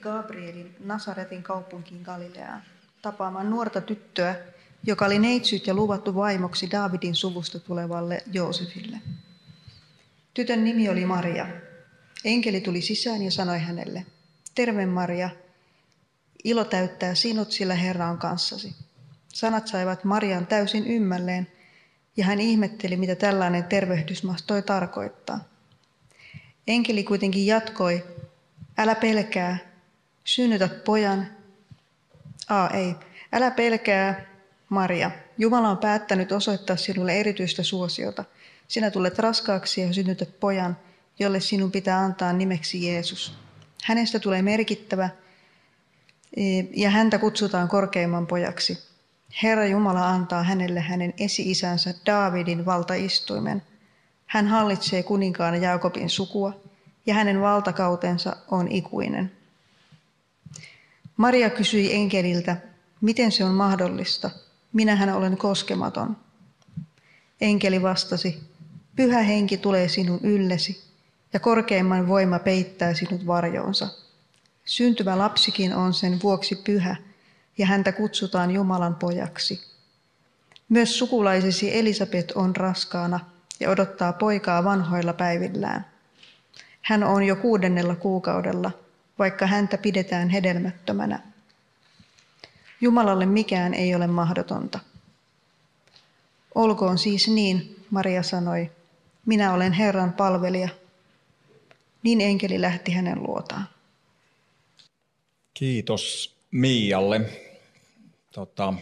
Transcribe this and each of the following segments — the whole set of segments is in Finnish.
Gabrielin Nasaretin kaupunkiin Galileaan tapaamaan nuorta tyttöä, joka oli neitsyt ja luvattu vaimoksi Daavidin suvusta tulevalle Joosefille. Tytön nimi oli Maria. Enkeli tuli sisään ja sanoi hänelle, Terve Maria, ilo täyttää sinut, sillä Herra on kanssasi. Sanat saivat Marian täysin ymmälleen, ja hän ihmetteli, mitä tällainen tervehdys mahtoi tarkoittaa. Enkeli kuitenkin jatkoi, älä pelkää, synnytät pojan. Aa, ei, älä pelkää, Maria. Jumala on päättänyt osoittaa sinulle erityistä suosiota. Sinä tulet raskaaksi ja synnytät pojan, jolle sinun pitää antaa nimeksi Jeesus. Hänestä tulee merkittävä e, ja häntä kutsutaan korkeimman pojaksi. Herra Jumala antaa hänelle hänen esi-isänsä Daavidin valtaistuimen. Hän hallitsee kuninkaana Jaakobin sukua ja hänen valtakautensa on ikuinen. Maria kysyi enkeliltä, miten se on mahdollista. Minähän olen koskematon. Enkeli vastasi, pyhä henki tulee sinun yllesi ja korkeimman voima peittää sinut varjoonsa. Syntyvä lapsikin on sen vuoksi pyhä ja häntä kutsutaan Jumalan pojaksi. Myös sukulaisesi Elisabet on raskaana ja odottaa poikaa vanhoilla päivillään. Hän on jo kuudennella kuukaudella, vaikka häntä pidetään hedelmättömänä. Jumalalle mikään ei ole mahdotonta. Olkoon siis niin, Maria sanoi, minä olen Herran palvelija. Niin enkeli lähti hänen luotaan. Kiitos Mialle. Tota,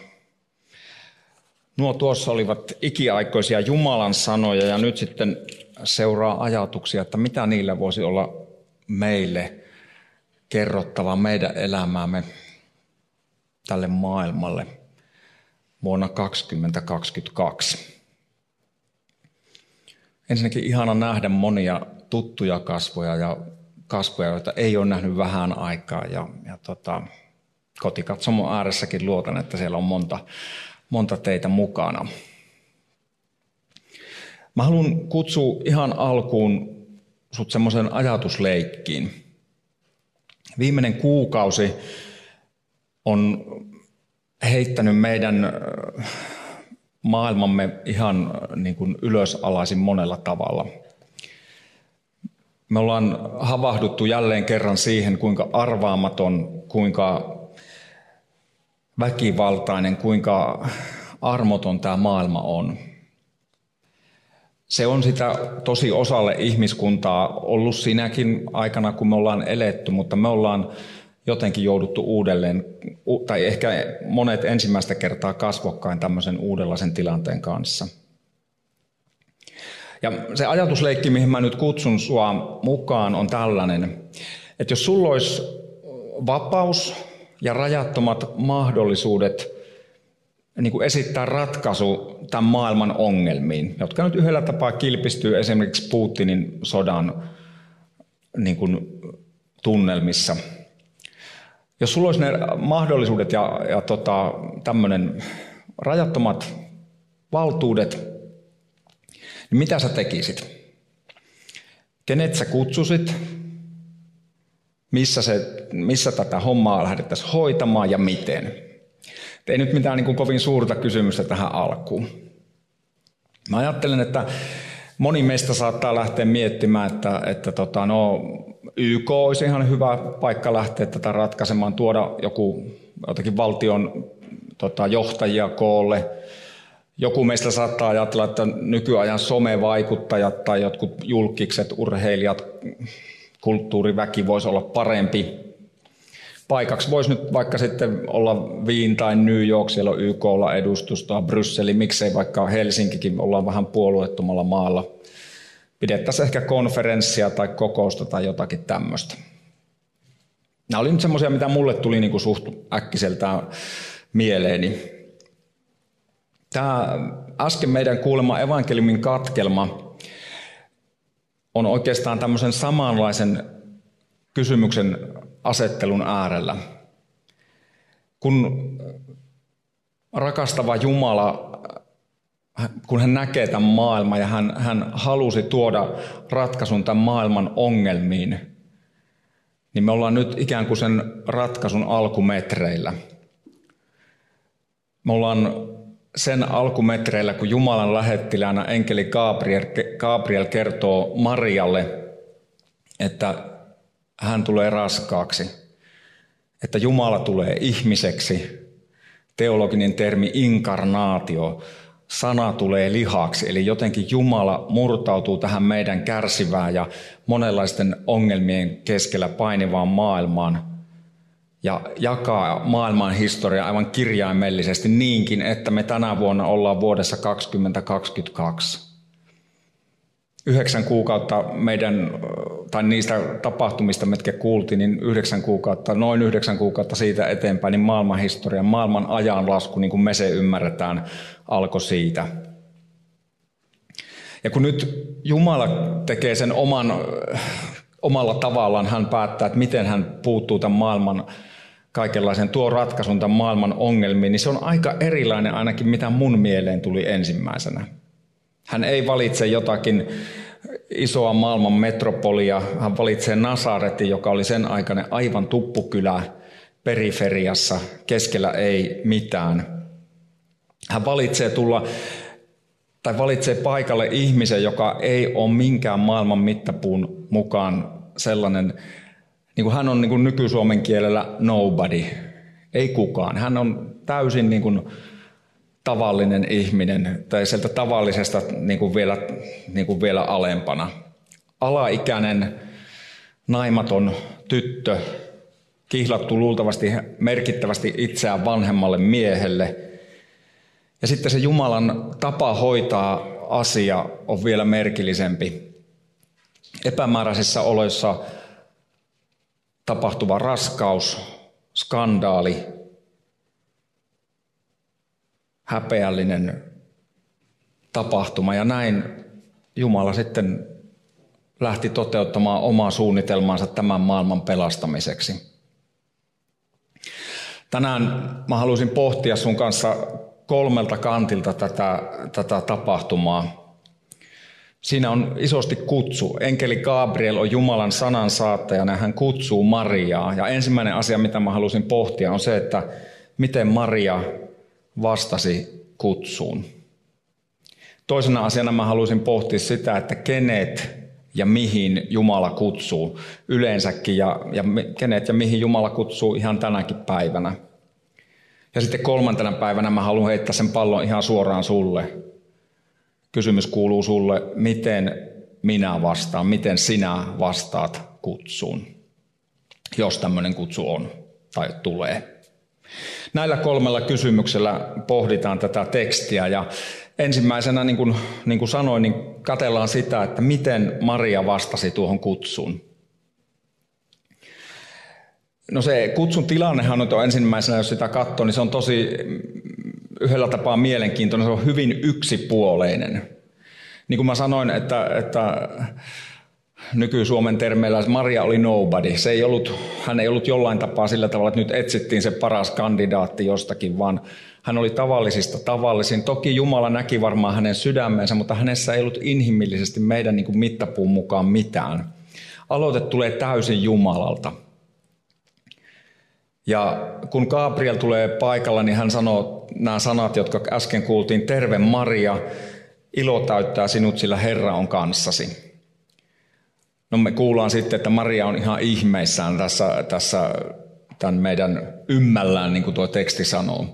nuo tuossa olivat ikiaikoisia Jumalan sanoja ja nyt sitten seuraa ajatuksia, että mitä niillä voisi olla meille kerrottava meidän elämäämme tälle maailmalle vuonna 2022. Ensinnäkin ihana nähdä monia tuttuja kasvoja ja kasvoja, joita ei ole nähnyt vähän aikaa. Ja, ja tota, kotikatsomon ääressäkin luotan, että siellä on monta, monta teitä mukana. Mä haluan kutsua ihan alkuun sut semmoisen ajatusleikkiin. Viimeinen kuukausi on heittänyt meidän maailmamme ihan niin kuin ylösalaisin monella tavalla. Me ollaan havahduttu jälleen kerran siihen, kuinka arvaamaton, kuinka väkivaltainen, kuinka armoton tämä maailma on. Se on sitä tosi osalle ihmiskuntaa ollut sinäkin aikana, kun me ollaan eletty, mutta me ollaan jotenkin jouduttu uudelleen, tai ehkä monet ensimmäistä kertaa kasvokkain tämmöisen uudenlaisen tilanteen kanssa. Ja se ajatusleikki, mihin mä nyt kutsun sua mukaan, on tällainen, että jos sulla olisi vapaus ja rajattomat mahdollisuudet niin kuin esittää ratkaisu tämän maailman ongelmiin, jotka nyt yhdellä tapaa kilpistyy esimerkiksi Putinin sodan niin kuin tunnelmissa. Jos sulla olisi ne mahdollisuudet ja, ja tota, tämmöinen rajattomat valtuudet, niin mitä sä tekisit? Kenet sä kutsusit? Missä, se, missä tätä hommaa lähdettäisiin hoitamaan ja miten? Ei nyt mitään niin kuin kovin suurta kysymystä tähän alkuun. Mä ajattelen, että moni meistä saattaa lähteä miettimään, että, että tota, no, YK olisi ihan hyvä paikka lähteä tätä ratkaisemaan, tuoda joku jotakin valtion tota, johtajia koolle. Joku meistä saattaa ajatella, että nykyajan somevaikuttajat tai jotkut julkikset, urheilijat, kulttuuriväki voisi olla parempi paikaksi voisi nyt vaikka sitten olla Viin tai New York, siellä on YKlla edustusta, Brysseli, miksei vaikka Helsinkikin, ollaan vähän puolueettomalla maalla. pidettäisiin ehkä konferenssia tai kokousta tai jotakin tämmöistä. Nämä oli nyt semmoisia, mitä mulle tuli niin kuin suht äkkiseltään mieleeni. Tämä äsken meidän kuulema evankeliumin katkelma on oikeastaan tämmöisen samanlaisen kysymyksen asettelun äärellä. Kun rakastava Jumala, kun hän näkee tämän maailman ja hän, hän halusi tuoda ratkaisun tämän maailman ongelmiin, niin me ollaan nyt ikään kuin sen ratkaisun alkumetreillä. Me ollaan sen alkumetreillä, kun Jumalan lähettiläänä enkeli Gabriel, Gabriel kertoo Marialle, että hän tulee raskaaksi, että Jumala tulee ihmiseksi, teologinen termi inkarnaatio, sana tulee lihaksi, eli jotenkin Jumala murtautuu tähän meidän kärsivään ja monenlaisten ongelmien keskellä painivaan maailmaan ja jakaa maailman historia aivan kirjaimellisesti niinkin, että me tänä vuonna ollaan vuodessa 2022 yhdeksän kuukautta meidän, tai niistä tapahtumista, mitkä kuultiin, niin yhdeksän kuukautta, noin yhdeksän kuukautta siitä eteenpäin, niin maailman historia, maailman ajanlasku, niin kuin me se ymmärretään, alkoi siitä. Ja kun nyt Jumala tekee sen oman, omalla tavallaan, hän päättää, että miten hän puuttuu tämän maailman kaikenlaisen, tuo ratkaisun tämän maailman ongelmiin, niin se on aika erilainen ainakin, mitä mun mieleen tuli ensimmäisenä. Hän ei valitse jotakin isoa maailman metropolia, hän valitsee Nasaretin, joka oli sen aikainen aivan tuppukylä periferiassa, keskellä ei mitään. Hän valitsee tulla tai valitsee paikalle ihmisen, joka ei ole minkään maailman mittapuun mukaan sellainen, niin kuin hän on niin kuin nykysuomen kielellä nobody, ei kukaan. Hän on täysin niin kuin tavallinen ihminen tai sieltä tavallisesta niin kuin vielä, niin kuin vielä alempana. Alaikäinen, naimaton tyttö, kihlattu luultavasti merkittävästi itseään vanhemmalle miehelle. Ja sitten se Jumalan tapa hoitaa asia on vielä merkillisempi. Epämääräisissä oloissa tapahtuva raskaus, skandaali, häpeällinen tapahtuma. Ja näin Jumala sitten lähti toteuttamaan omaa suunnitelmaansa tämän maailman pelastamiseksi. Tänään mä haluaisin pohtia sun kanssa kolmelta kantilta tätä, tätä tapahtumaa. Siinä on isosti kutsu. Enkeli Gabriel on Jumalan sanan saattajana ja hän kutsuu Mariaa. Ja ensimmäinen asia, mitä mä halusin pohtia, on se, että miten Maria vastasi kutsuun. Toisena asiana mä haluaisin pohtia sitä, että kenet ja mihin Jumala kutsuu yleensäkin ja, ja kenet ja mihin Jumala kutsuu ihan tänäkin päivänä. Ja sitten kolmantena päivänä mä haluan heittää sen pallon ihan suoraan sulle. Kysymys kuuluu sulle, miten minä vastaan, miten sinä vastaat kutsuun, jos tämmöinen kutsu on tai tulee. Näillä kolmella kysymyksellä pohditaan tätä tekstiä ja ensimmäisenä, niin kuin, niin kuin sanoin, niin katellaan sitä, että miten Maria vastasi tuohon kutsuun. No se kutsun tilannehan on ensimmäisenä, jos sitä katsoo, niin se on tosi yhdellä tapaa mielenkiintoinen, se on hyvin yksipuoleinen. Niin kuin mä sanoin, että, että nyky-Suomen termeillä Maria oli nobody. Se ei ollut, hän ei ollut jollain tapaa sillä tavalla, että nyt etsittiin se paras kandidaatti jostakin, vaan hän oli tavallisista tavallisin. Toki Jumala näki varmaan hänen sydämensä, mutta hänessä ei ollut inhimillisesti meidän niin kuin mittapuun mukaan mitään. Aloite tulee täysin Jumalalta. Ja kun Gabriel tulee paikalla, niin hän sanoo nämä sanat, jotka äsken kuultiin. Terve Maria, ilo täyttää sinut, sillä Herra on kanssasi. No me kuullaan sitten, että Maria on ihan ihmeissään tässä, tässä tämän meidän ymmällään, niin kuin tuo teksti sanoo.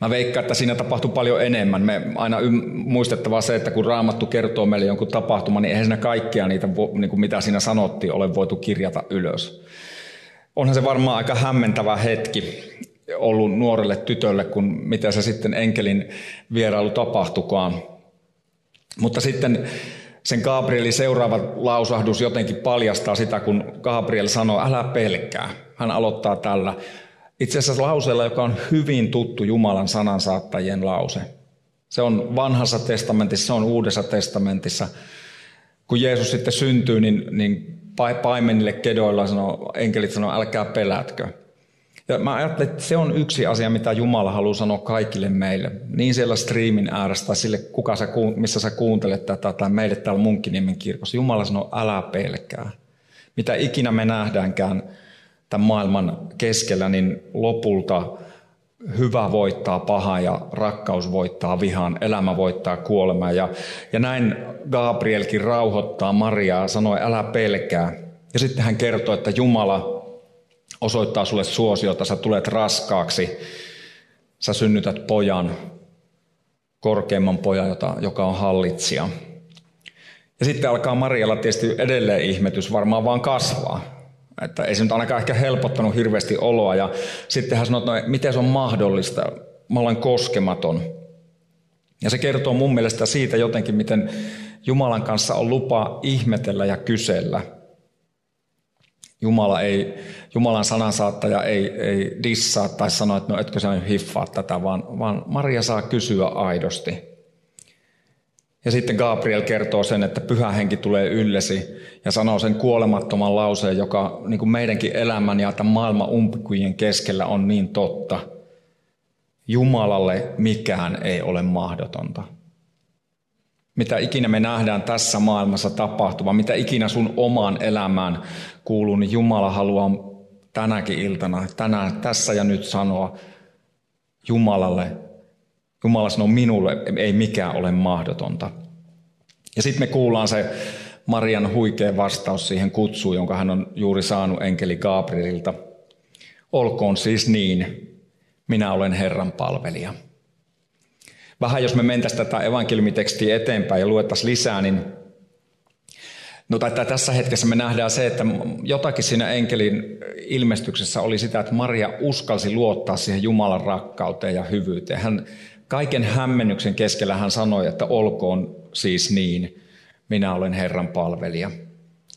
Mä veikkaan, että siinä tapahtuu paljon enemmän. Me aina ym- muistettava se, että kun Raamattu kertoo meille jonkun tapahtuma, niin eihän siinä kaikkia niitä, niin kuin mitä siinä sanottiin, ole voitu kirjata ylös. Onhan se varmaan aika hämmentävä hetki ollut nuorelle tytölle, kun mitä se sitten enkelin vierailu tapahtukaan. Mutta sitten sen Gabrielin seuraava lausahdus jotenkin paljastaa sitä, kun Gabriel sanoo, älä pelkää. Hän aloittaa tällä. Itse asiassa lauseella, joka on hyvin tuttu Jumalan sanansaattajien lause. Se on vanhassa testamentissa, se on uudessa testamentissa. Kun Jeesus sitten syntyy, niin, niin paimenille kedoilla sanoo, enkelit sanoo, älkää pelätkö. Ja mä ajattelen, että se on yksi asia, mitä Jumala haluaa sanoa kaikille meille. Niin siellä striimin äärestä tai sille, kuka sä, missä sä kuuntelet tätä tai meille täällä Munkkiniemen kirkossa. Jumala sanoo, älä pelkää. Mitä ikinä me nähdäänkään tämän maailman keskellä, niin lopulta hyvä voittaa paha ja rakkaus voittaa vihan, elämä voittaa kuolemaa. Ja, ja näin Gabrielkin rauhoittaa Mariaa, sanoi älä pelkää. Ja sitten hän kertoo, että Jumala osoittaa sulle suosiota, sä tulet raskaaksi, sä synnytät pojan, korkeimman pojan, jota, joka on hallitsija. Ja sitten alkaa Marialla tietysti edelleen ihmetys varmaan vaan kasvaa. Että ei se nyt ainakaan ehkä helpottanut hirveästi oloa. Ja sitten hän sanoi, että no, miten se on mahdollista, mä olen koskematon. Ja se kertoo mun mielestä siitä jotenkin, miten Jumalan kanssa on lupa ihmetellä ja kysellä – Jumala ei, Jumalan sanansaattaja ei, ei dissaa tai sano, että no etkö sä hiffaa tätä, vaan, vaan Maria saa kysyä aidosti. Ja sitten Gabriel kertoo sen, että pyhä henki tulee yllesi ja sanoo sen kuolemattoman lauseen, joka niin kuin meidänkin elämän ja tämän maailman umpikujen keskellä on niin totta. Jumalalle mikään ei ole mahdotonta mitä ikinä me nähdään tässä maailmassa tapahtuva, mitä ikinä sun omaan elämään kuuluu, niin Jumala haluaa tänäkin iltana, tänään, tässä ja nyt sanoa Jumalalle, Jumala sanoo minulle, ei mikään ole mahdotonta. Ja sitten me kuullaan se Marian huikea vastaus siihen kutsuun, jonka hän on juuri saanut enkeli Gabrielilta. Olkoon siis niin, minä olen Herran palvelija. Vähän jos me mentäisiin tätä evankeliumitekstiä eteenpäin ja luettaisiin lisää, niin No tai tässä hetkessä me nähdään se, että jotakin siinä enkelin ilmestyksessä oli sitä, että Maria uskalsi luottaa siihen Jumalan rakkauteen ja hyvyyteen. Hän kaiken hämmennyksen keskellä hän sanoi, että olkoon siis niin, minä olen Herran palvelija.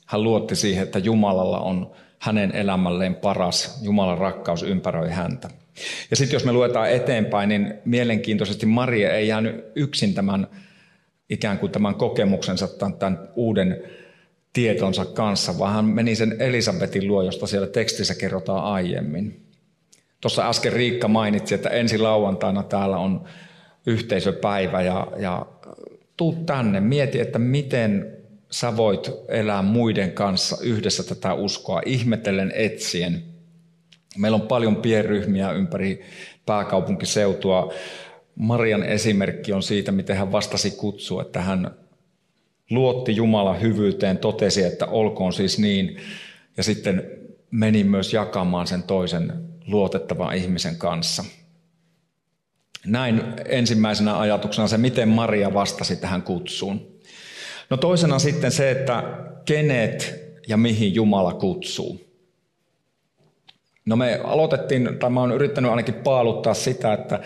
Hän luotti siihen, että Jumalalla on hänen elämälleen paras, Jumalan rakkaus ympäröi häntä. Ja sitten jos me luetaan eteenpäin, niin mielenkiintoisesti Maria ei jäänyt yksin tämän ikään kuin tämän kokemuksensa, tämän, tämän uuden tietonsa kanssa, vaan hän meni sen Elisabetin luo, josta siellä tekstissä kerrotaan aiemmin. Tuossa äsken Riikka mainitsi, että ensi lauantaina täällä on yhteisöpäivä ja, ja tuu tänne, mieti, että miten sä voit elää muiden kanssa yhdessä tätä uskoa, ihmetellen etsien – Meillä on paljon pienryhmiä ympäri pääkaupunkiseutua. Marian esimerkki on siitä, miten hän vastasi kutsua, että hän luotti Jumalan hyvyyteen, totesi, että olkoon siis niin, ja sitten meni myös jakamaan sen toisen luotettavan ihmisen kanssa. Näin ensimmäisenä ajatuksena se, miten Maria vastasi tähän kutsuun. No toisena sitten se, että kenet ja mihin Jumala kutsuu. No me aloitettiin, tai mä oon yrittänyt ainakin paaluttaa sitä, että,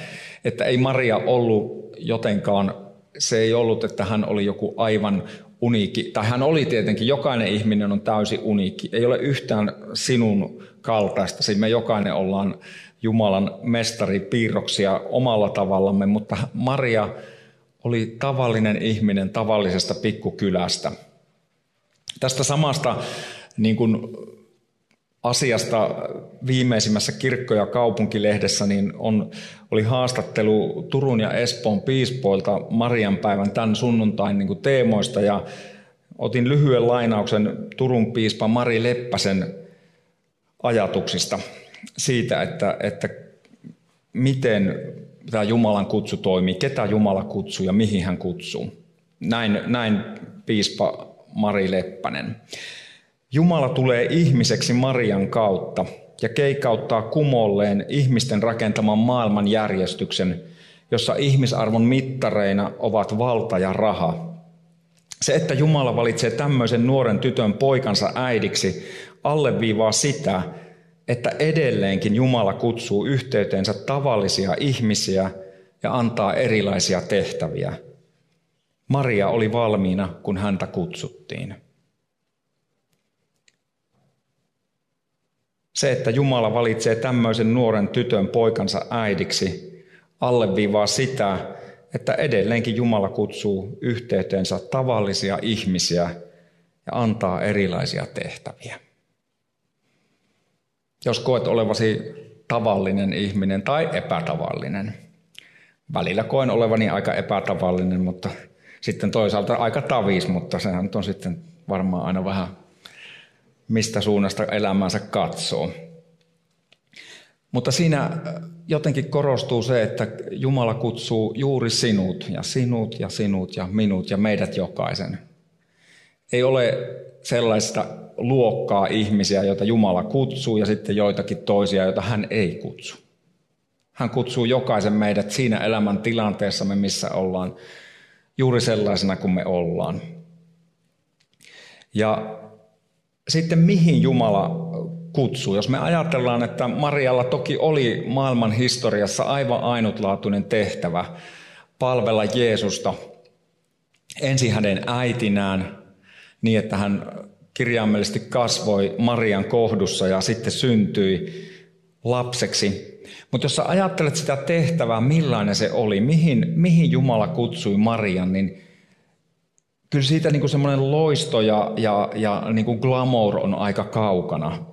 että ei Maria ollut jotenkaan, se ei ollut, että hän oli joku aivan uniikki, tai hän oli tietenkin, jokainen ihminen on täysin uniikki. Ei ole yhtään sinun kaltaista, me jokainen ollaan Jumalan mestaripiirroksia omalla tavallamme, mutta Maria oli tavallinen ihminen tavallisesta pikkukylästä. Tästä samasta niin kuin asiasta viimeisimmässä kirkko- ja kaupunkilehdessä niin on, oli haastattelu Turun ja Espoon piispoilta Marian päivän tämän sunnuntain niin teemoista ja otin lyhyen lainauksen Turun piispa Mari Leppäsen ajatuksista siitä, että, että miten tämä Jumalan kutsu toimii, ketä Jumala kutsuu ja mihin hän kutsuu. Näin, näin piispa Mari Leppänen. Jumala tulee ihmiseksi Marian kautta ja keikauttaa kumolleen ihmisten rakentaman maailman järjestyksen, jossa ihmisarvon mittareina ovat valta ja raha. Se, että Jumala valitsee tämmöisen nuoren tytön poikansa äidiksi, alleviivaa sitä, että edelleenkin Jumala kutsuu yhteyteensä tavallisia ihmisiä ja antaa erilaisia tehtäviä. Maria oli valmiina, kun häntä kutsuttiin. Se, että Jumala valitsee tämmöisen nuoren tytön poikansa äidiksi, alleviivaa sitä, että edelleenkin Jumala kutsuu yhteyteensä tavallisia ihmisiä ja antaa erilaisia tehtäviä. Jos koet olevasi tavallinen ihminen tai epätavallinen. Välillä koen olevani aika epätavallinen, mutta sitten toisaalta aika tavis, mutta sehän on sitten varmaan aina vähän mistä suunnasta elämänsä katsoo. Mutta siinä jotenkin korostuu se, että Jumala kutsuu juuri sinut ja sinut ja sinut ja minut ja meidät jokaisen. Ei ole sellaista luokkaa ihmisiä, joita Jumala kutsuu ja sitten joitakin toisia, joita hän ei kutsu. Hän kutsuu jokaisen meidät siinä elämän tilanteessamme, missä ollaan, juuri sellaisena kuin me ollaan. Ja sitten mihin Jumala kutsuu? Jos me ajatellaan, että Marialla toki oli maailman historiassa aivan ainutlaatuinen tehtävä palvella Jeesusta ensin hänen äitinään niin, että hän kirjaimellisesti kasvoi Marian kohdussa ja sitten syntyi lapseksi. Mutta jos sä ajattelet sitä tehtävää, millainen se oli, mihin, mihin Jumala kutsui Marian, niin kyllä siitä niin semmoinen loisto ja, ja, ja niin kuin glamour on aika kaukana.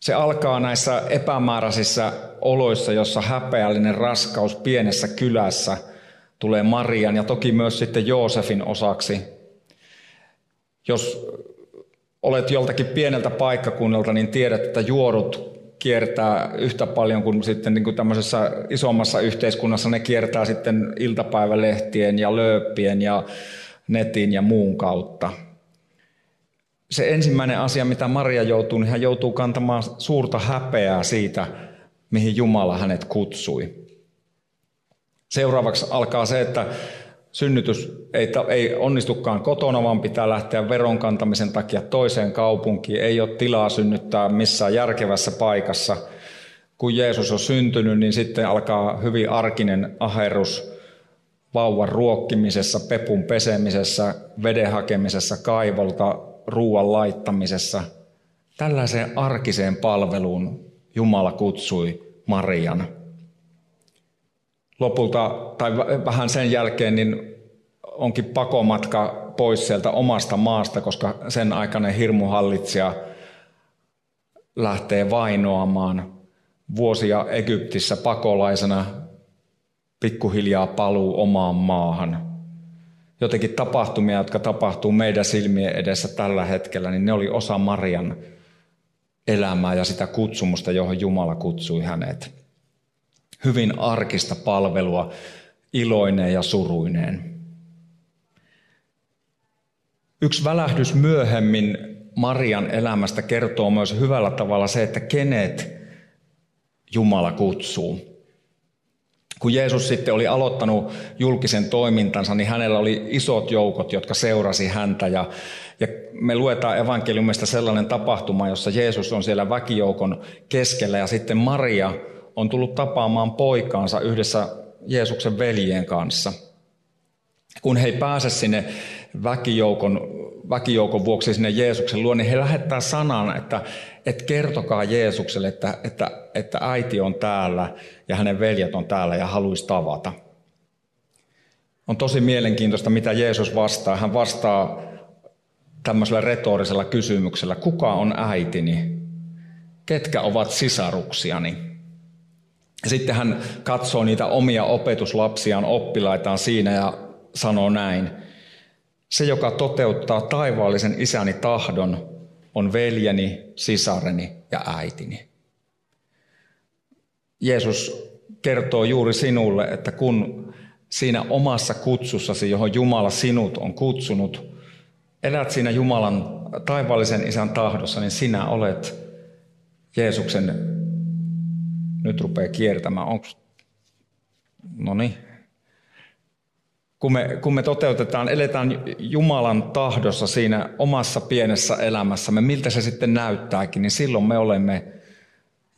Se alkaa näissä epämääräisissä oloissa, jossa häpeällinen raskaus pienessä kylässä tulee Marian ja toki myös sitten Joosefin osaksi. Jos olet joltakin pieneltä paikkakunnalta, niin tiedät, että juorut kiertää yhtä paljon kuin sitten niin kuin tämmöisessä isommassa yhteiskunnassa. Ne kiertää sitten iltapäivälehtien ja lööppien ja netin ja muun kautta. Se ensimmäinen asia, mitä Maria joutuu, niin hän joutuu kantamaan suurta häpeää siitä, mihin Jumala hänet kutsui. Seuraavaksi alkaa se, että synnytys ei, ei onnistukaan kotona, vaan pitää lähteä veron kantamisen takia toiseen kaupunkiin. Ei ole tilaa synnyttää missään järkevässä paikassa. Kun Jeesus on syntynyt, niin sitten alkaa hyvin arkinen aherus vauvan ruokkimisessa, pepun pesemisessä, veden hakemisessa kaivolta, ruoan laittamisessa. Tällaiseen arkiseen palveluun Jumala kutsui Marian lopulta, tai vähän sen jälkeen, niin onkin pakomatka pois sieltä omasta maasta, koska sen aikainen hirmuhallitsija lähtee vainoamaan vuosia Egyptissä pakolaisena pikkuhiljaa paluu omaan maahan. Jotenkin tapahtumia, jotka tapahtuu meidän silmien edessä tällä hetkellä, niin ne oli osa Marian elämää ja sitä kutsumusta, johon Jumala kutsui hänet hyvin arkista palvelua iloineen ja suruineen. Yksi välähdys myöhemmin Marian elämästä kertoo myös hyvällä tavalla se, että kenet Jumala kutsuu. Kun Jeesus sitten oli aloittanut julkisen toimintansa, niin hänellä oli isot joukot, jotka seurasi häntä. Ja, ja me luetaan evankeliumista sellainen tapahtuma, jossa Jeesus on siellä väkijoukon keskellä ja sitten Maria – on tullut tapaamaan poikaansa yhdessä Jeesuksen veljien kanssa. Kun he ei pääse sinne väkijoukon, väkijoukon vuoksi sinne Jeesuksen luo, niin he lähettää sanan, että, että kertokaa Jeesukselle, että, että, että äiti on täällä ja hänen veljet on täällä ja haluaisi tavata. On tosi mielenkiintoista, mitä Jeesus vastaa. Hän vastaa tämmöisellä retorisella kysymyksellä, kuka on äitini? Ketkä ovat sisaruksiani? Ja sitten hän katsoo niitä omia opetuslapsiaan, oppilaitaan siinä ja sanoo näin. Se, joka toteuttaa taivaallisen isäni tahdon, on veljeni, sisareni ja äitini. Jeesus kertoo juuri sinulle, että kun siinä omassa kutsussasi, johon Jumala sinut on kutsunut, elät siinä Jumalan taivaallisen isän tahdossa, niin sinä olet Jeesuksen nyt rupeaa kiertämään. Onko... No niin. Kun me, kun me toteutetaan, eletään Jumalan tahdossa siinä omassa pienessä elämässämme, miltä se sitten näyttääkin, niin silloin me olemme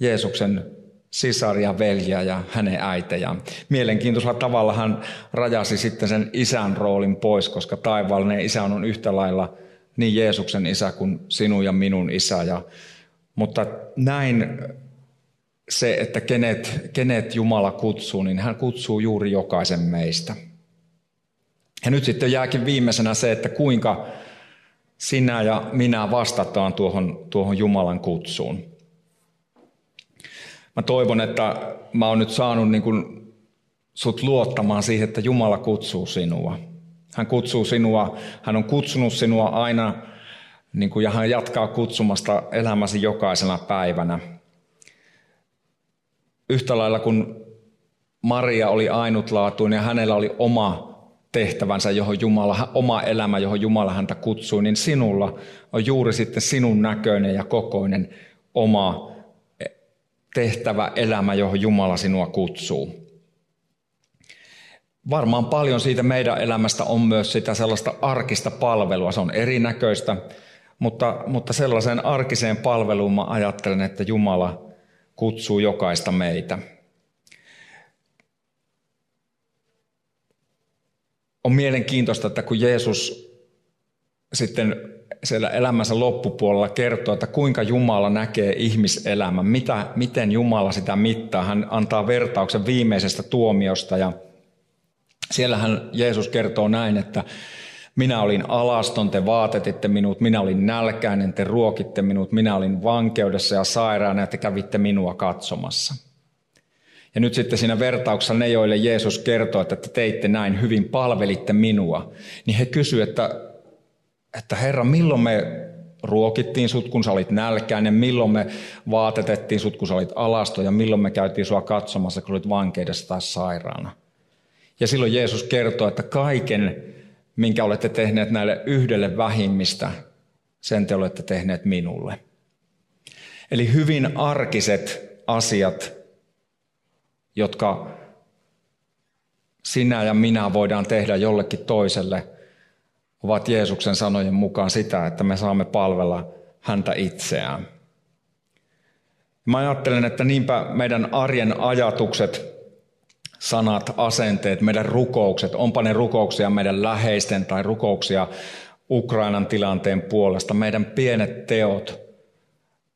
Jeesuksen sisaria, veljiä ja hänen äitejään. Mielenkiintoisella tavalla hän rajasi sitten sen isän roolin pois, koska taivaallinen isä on yhtä lailla niin Jeesuksen isä kuin sinun ja minun isä. Ja, mutta näin se, että kenet, kenet Jumala kutsuu, niin hän kutsuu juuri jokaisen meistä. Ja nyt sitten jääkin viimeisenä se, että kuinka sinä ja minä vastataan tuohon, tuohon Jumalan kutsuun. Mä toivon, että mä oon nyt saanut niin kuin sut luottamaan siihen, että Jumala kutsuu sinua. Hän kutsuu sinua, hän on kutsunut sinua aina niin kuin, ja hän jatkaa kutsumasta elämäsi jokaisena päivänä. Yhtä lailla kuin Maria oli ainutlaatuinen ja hänellä oli oma tehtävänsä, johon Jumala, oma elämä, johon Jumala häntä kutsui, niin sinulla on juuri sitten sinun näköinen ja kokoinen oma tehtävä elämä, johon Jumala sinua kutsuu. Varmaan paljon siitä meidän elämästä on myös sitä sellaista arkista palvelua. Se on erinäköistä, mutta, mutta sellaiseen arkiseen palveluun mä ajattelen, että Jumala kutsuu jokaista meitä. On mielenkiintoista, että kun Jeesus sitten siellä elämänsä loppupuolella kertoo, että kuinka Jumala näkee ihmiselämän, mitä, miten Jumala sitä mittaa. Hän antaa vertauksen viimeisestä tuomiosta ja siellähän Jeesus kertoo näin, että minä olin alaston, te vaatetitte minut, minä olin nälkäinen, te ruokitte minut, minä olin vankeudessa ja sairaana ja te kävitte minua katsomassa. Ja nyt sitten siinä vertauksessa ne, joille Jeesus kertoo, että te teitte näin hyvin, palvelitte minua, niin he kysyvät, että, että Herra, milloin me ruokittiin sut, kun sä olit nälkäinen, milloin me vaatetettiin sut, kun sä olit alasto, ja milloin me käytiin sua katsomassa, kun olit vankeudessa tai sairaana. Ja silloin Jeesus kertoo, että kaiken, minkä olette tehneet näille yhdelle vähimmistä, sen te olette tehneet minulle. Eli hyvin arkiset asiat, jotka sinä ja minä voidaan tehdä jollekin toiselle, ovat Jeesuksen sanojen mukaan sitä, että me saamme palvella häntä itseään. Mä ajattelen, että niinpä meidän arjen ajatukset sanat, asenteet, meidän rukoukset, onpa ne rukouksia meidän läheisten tai rukouksia Ukrainan tilanteen puolesta, meidän pienet teot,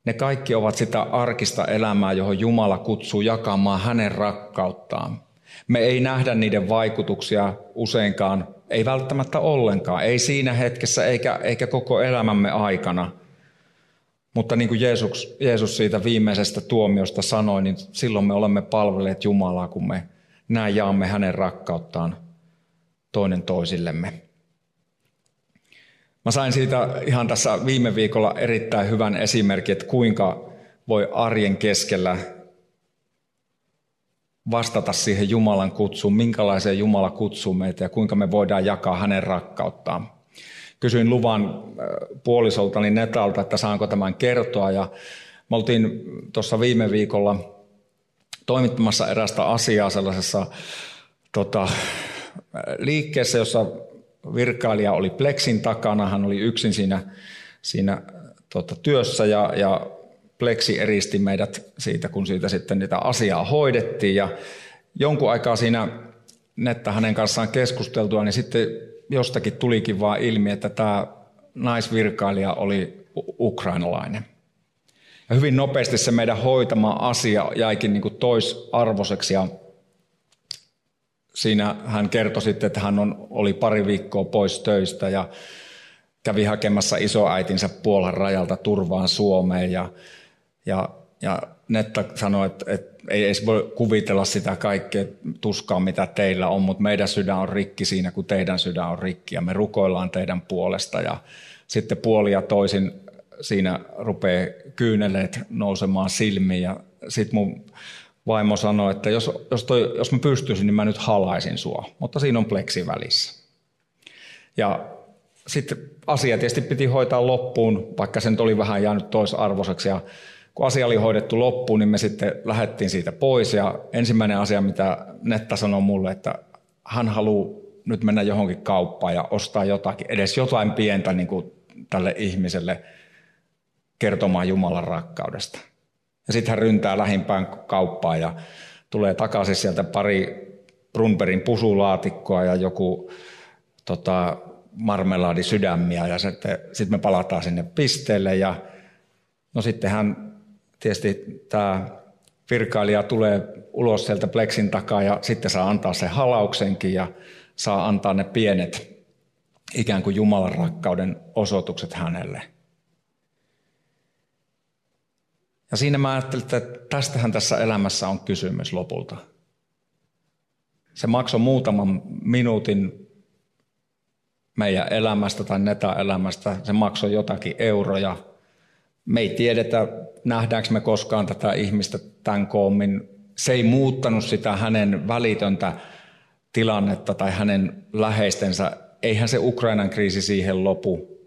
ne kaikki ovat sitä arkista elämää, johon Jumala kutsuu jakamaan hänen rakkauttaan. Me ei nähdä niiden vaikutuksia useinkaan, ei välttämättä ollenkaan, ei siinä hetkessä eikä, eikä koko elämämme aikana. Mutta niin kuin Jeesus, Jeesus siitä viimeisestä tuomiosta sanoi, niin silloin me olemme palvelleet Jumalaa, kun me näin jaamme hänen rakkauttaan toinen toisillemme. Mä sain siitä ihan tässä viime viikolla erittäin hyvän esimerkin, että kuinka voi arjen keskellä vastata siihen Jumalan kutsuun, minkälaiseen Jumala kutsuu meitä ja kuinka me voidaan jakaa hänen rakkauttaan. Kysyin luvan äh, puolisoltani Netalta, että saanko tämän kertoa ja me oltiin tuossa viime viikolla toimittamassa erästä asiaa sellaisessa tota, liikkeessä, jossa virkailija oli Plexin takana, hän oli yksin siinä, siinä tota, työssä ja, ja Plexi eristi meidät siitä, kun siitä sitten niitä asiaa hoidettiin ja jonkun aikaa siinä Netta hänen kanssaan keskusteltua, niin sitten jostakin tulikin vaan ilmi, että tämä naisvirkailija oli ukrainalainen. Ja hyvin nopeasti se meidän hoitama asia jäikin niin kuin toisarvoiseksi ja siinä hän kertoi sitten, että hän on, oli pari viikkoa pois töistä ja kävi hakemassa isoäitinsä Puolan rajalta turvaan Suomeen ja, ja, ja Netta sanoi, että, että ei edes voi kuvitella sitä kaikkea tuskaa, mitä teillä on, mutta meidän sydän on rikki siinä, kun teidän sydän on rikki ja me rukoillaan teidän puolesta. Ja sitten puolia toisin siinä rupeaa kyyneleet nousemaan silmiin ja sitten mun vaimo sanoi, että jos, jos, toi, jos mä pystyisin, niin mä nyt halaisin sua, mutta siinä on pleksi välissä. Ja sitten asia tietysti piti hoitaa loppuun, vaikka sen oli vähän jäänyt toisarvoiseksi ja kun asia oli hoidettu loppuun, niin me sitten lähdettiin siitä pois ja ensimmäinen asia, mitä Netta sanoi mulle, että hän haluaa nyt mennä johonkin kauppaan ja ostaa jotakin, edes jotain pientä niin kuin tälle ihmiselle – kertomaan Jumalan rakkaudesta. Ja sitten hän ryntää lähimpään kauppaan ja tulee takaisin sieltä pari Brunbergin pusulaatikkoa ja joku tota, marmelaadisydämiä ja sitten sit me palataan sinne pisteelle ja no sitten hän tietysti tämä virkailija tulee ulos sieltä pleksin takaa ja sitten saa antaa sen halauksenkin ja saa antaa ne pienet ikään kuin Jumalan rakkauden osoitukset hänelle. Ja siinä mä ajattelin, että tästähän tässä elämässä on kysymys lopulta. Se maksoi muutaman minuutin meidän elämästä tai neta-elämästä. Se maksoi jotakin euroja. Me ei tiedetä, nähdäänkö me koskaan tätä ihmistä tämän koommin. Se ei muuttanut sitä hänen välitöntä tilannetta tai hänen läheistensä. Eihän se Ukrainan kriisi siihen lopu.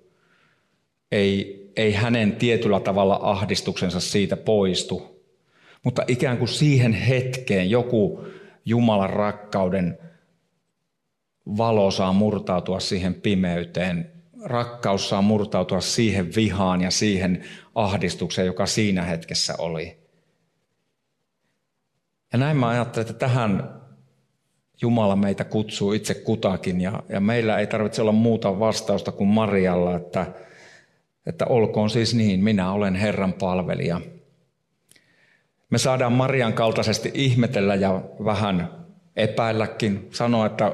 Ei, ei hänen tietyllä tavalla ahdistuksensa siitä poistu. Mutta ikään kuin siihen hetkeen joku Jumalan rakkauden valo saa murtautua siihen pimeyteen. Rakkaus saa murtautua siihen vihaan ja siihen ahdistukseen, joka siinä hetkessä oli. Ja näin mä ajattelen, että tähän Jumala meitä kutsuu itse kutakin ja, ja meillä ei tarvitse olla muuta vastausta kuin Marialla, että, että olkoon siis niin, minä olen Herran palvelija. Me saadaan Marian kaltaisesti ihmetellä ja vähän epäilläkin, sanoa, että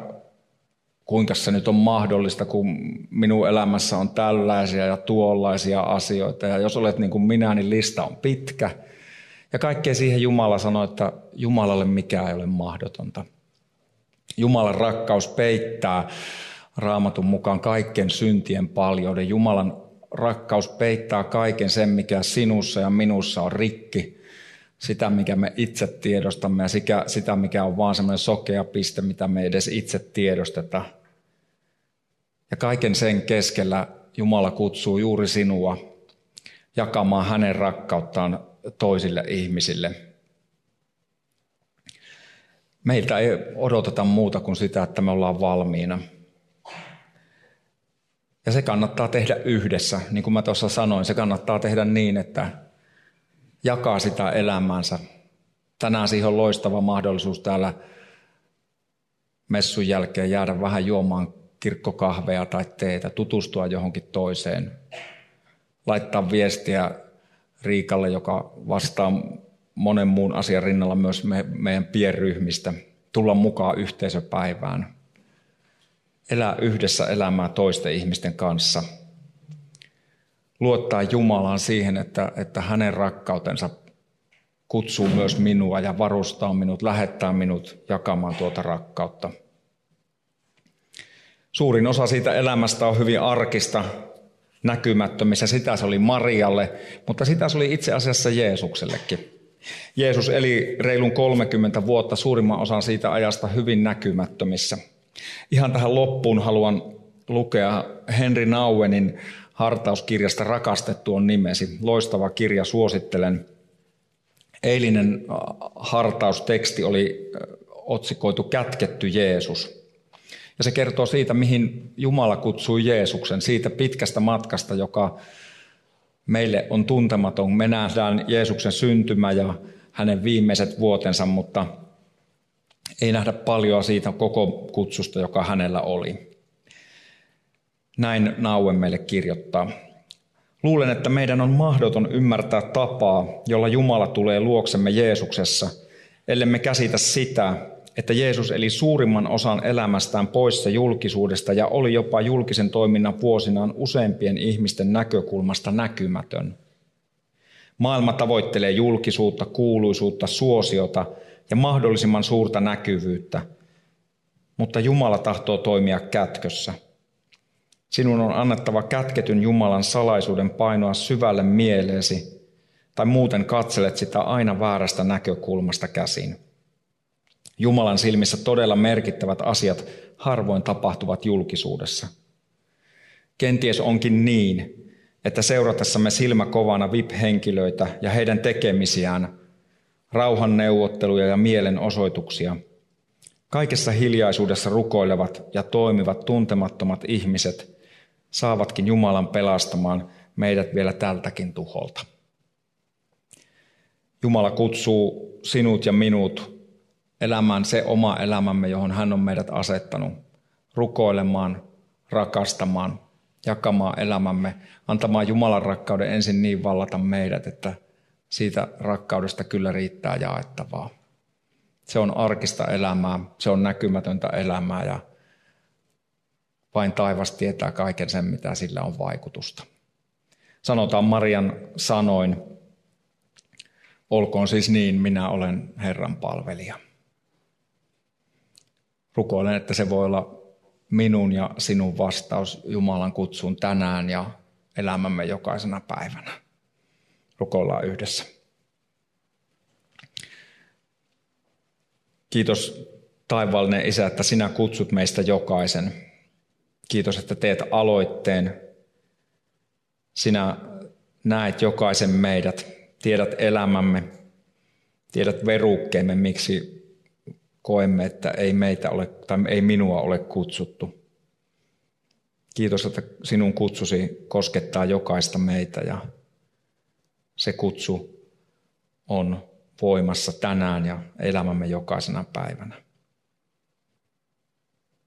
kuinka se nyt on mahdollista, kun minun elämässä on tällaisia ja tuollaisia asioita. Ja jos olet niin kuin minä, niin lista on pitkä. Ja kaikkea siihen Jumala sanoi, että Jumalalle mikään ei ole mahdotonta. Jumalan rakkaus peittää raamatun mukaan kaiken syntien paljouden. Jumalan rakkaus peittää kaiken sen, mikä sinussa ja minussa on rikki. Sitä, mikä me itse tiedostamme ja sitä, mikä on vaan semmoinen sokea piste, mitä me edes itse tiedostetaan. Ja kaiken sen keskellä Jumala kutsuu juuri sinua jakamaan hänen rakkauttaan toisille ihmisille. Meiltä ei odoteta muuta kuin sitä, että me ollaan valmiina. Ja se kannattaa tehdä yhdessä. Niin kuin mä tuossa sanoin, se kannattaa tehdä niin, että jakaa sitä elämäänsä. Tänään siihen on loistava mahdollisuus täällä messun jälkeen jäädä vähän juomaan kirkkokahveja tai teetä, tutustua johonkin toiseen, laittaa viestiä Riikalle, joka vastaa monen muun asian rinnalla myös me, meidän pienryhmistä, tulla mukaan yhteisöpäivään, elää yhdessä elämää toisten ihmisten kanssa, luottaa Jumalaan siihen, että, että hänen rakkautensa kutsuu myös minua ja varustaa minut, lähettää minut jakamaan tuota rakkautta – Suurin osa siitä elämästä on hyvin arkista, näkymättömissä. Sitä se oli Marialle, mutta sitä se oli itse asiassa Jeesuksellekin. Jeesus eli reilun 30 vuotta suurimman osan siitä ajasta hyvin näkymättömissä. Ihan tähän loppuun haluan lukea Henri Nauenin hartauskirjasta Rakastettu on nimesi. Loistava kirja, suosittelen. Eilinen äh, hartausteksti oli äh, otsikoitu Kätketty Jeesus. Ja se kertoo siitä, mihin Jumala kutsui Jeesuksen, siitä pitkästä matkasta, joka meille on tuntematon. Me nähdään Jeesuksen syntymä ja hänen viimeiset vuotensa, mutta ei nähdä paljon siitä koko kutsusta, joka hänellä oli. Näin Naue meille kirjoittaa. Luulen, että meidän on mahdoton ymmärtää tapaa, jolla Jumala tulee luoksemme Jeesuksessa, ellemme käsitä sitä, että Jeesus eli suurimman osan elämästään poissa julkisuudesta ja oli jopa julkisen toiminnan vuosinaan useimpien ihmisten näkökulmasta näkymätön. Maailma tavoittelee julkisuutta, kuuluisuutta, suosiota ja mahdollisimman suurta näkyvyyttä, mutta Jumala tahtoo toimia kätkössä. Sinun on annettava kätketyn Jumalan salaisuuden painoa syvälle mieleesi, tai muuten katselet sitä aina väärästä näkökulmasta käsin. Jumalan silmissä todella merkittävät asiat harvoin tapahtuvat julkisuudessa. Kenties onkin niin, että seuratessamme silmäkovana VIP-henkilöitä ja heidän tekemisiään, rauhanneuvotteluja ja mielenosoituksia, kaikessa hiljaisuudessa rukoilevat ja toimivat tuntemattomat ihmiset saavatkin Jumalan pelastamaan meidät vielä tältäkin tuholta. Jumala kutsuu sinut ja minut elämään se oma elämämme, johon hän on meidät asettanut, rukoilemaan, rakastamaan, jakamaan elämämme, antamaan Jumalan rakkauden ensin niin vallata meidät, että siitä rakkaudesta kyllä riittää jaettavaa. Se on arkista elämää, se on näkymätöntä elämää ja vain taivas tietää kaiken sen, mitä sillä on vaikutusta. Sanotaan Marian sanoin, olkoon siis niin, minä olen Herran palvelija. Rukoilen, että se voi olla minun ja sinun vastaus Jumalan kutsuun tänään ja elämämme jokaisena päivänä. Rukoillaan yhdessä. Kiitos taivaallinen Isä, että sinä kutsut meistä jokaisen. Kiitos, että teet aloitteen. Sinä näet jokaisen meidät, tiedät elämämme, tiedät verukkeemme, miksi koemme, että ei meitä ole, tai ei minua ole kutsuttu. Kiitos, että sinun kutsusi koskettaa jokaista meitä ja se kutsu on voimassa tänään ja elämämme jokaisena päivänä.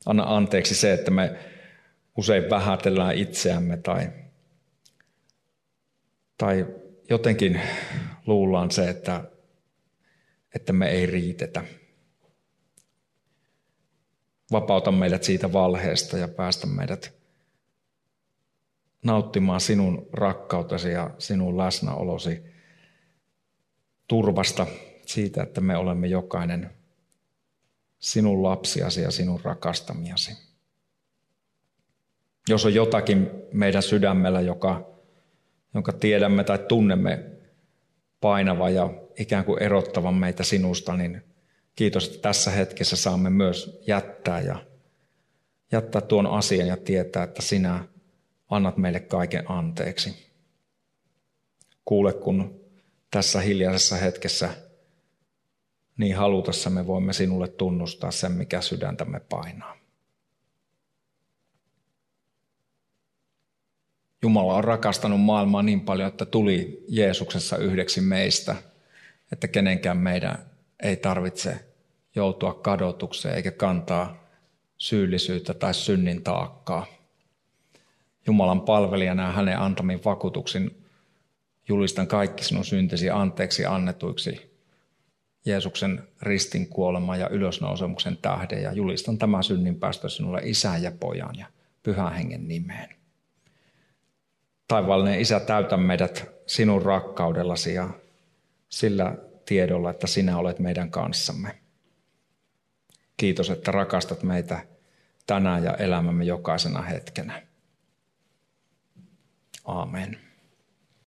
Anna anteeksi se, että me usein vähätellään itseämme tai, tai jotenkin luullaan se, että, että me ei riitetä. Vapauta meidät siitä valheesta ja päästä meidät nauttimaan sinun rakkautesi ja sinun läsnäolosi turvasta siitä, että me olemme jokainen sinun lapsiasi ja sinun rakastamiasi. Jos on jotakin meidän sydämellä, joka, jonka tiedämme tai tunnemme painava ja ikään kuin erottavan meitä sinusta, niin kiitos, että tässä hetkessä saamme myös jättää ja jättää tuon asian ja tietää, että sinä annat meille kaiken anteeksi. Kuule, kun tässä hiljaisessa hetkessä niin halutessa me voimme sinulle tunnustaa sen, mikä sydäntämme painaa. Jumala on rakastanut maailmaa niin paljon, että tuli Jeesuksessa yhdeksi meistä, että kenenkään meidän ei tarvitse joutua kadotukseen eikä kantaa syyllisyyttä tai synnin taakkaa. Jumalan palvelijana ja hänen antamin vakuutuksin julistan kaikki sinun syntesi anteeksi annetuiksi Jeesuksen ristin kuolema ja ylösnousemuksen tähden ja julistan tämän synnin päästö sinulle isän ja pojan ja pyhän hengen nimeen. Taivallinen Isä, täytä meidät sinun rakkaudellasi ja sillä tiedolla, että sinä olet meidän kanssamme. Kiitos, että rakastat meitä tänään ja elämämme jokaisena hetkenä. Amen.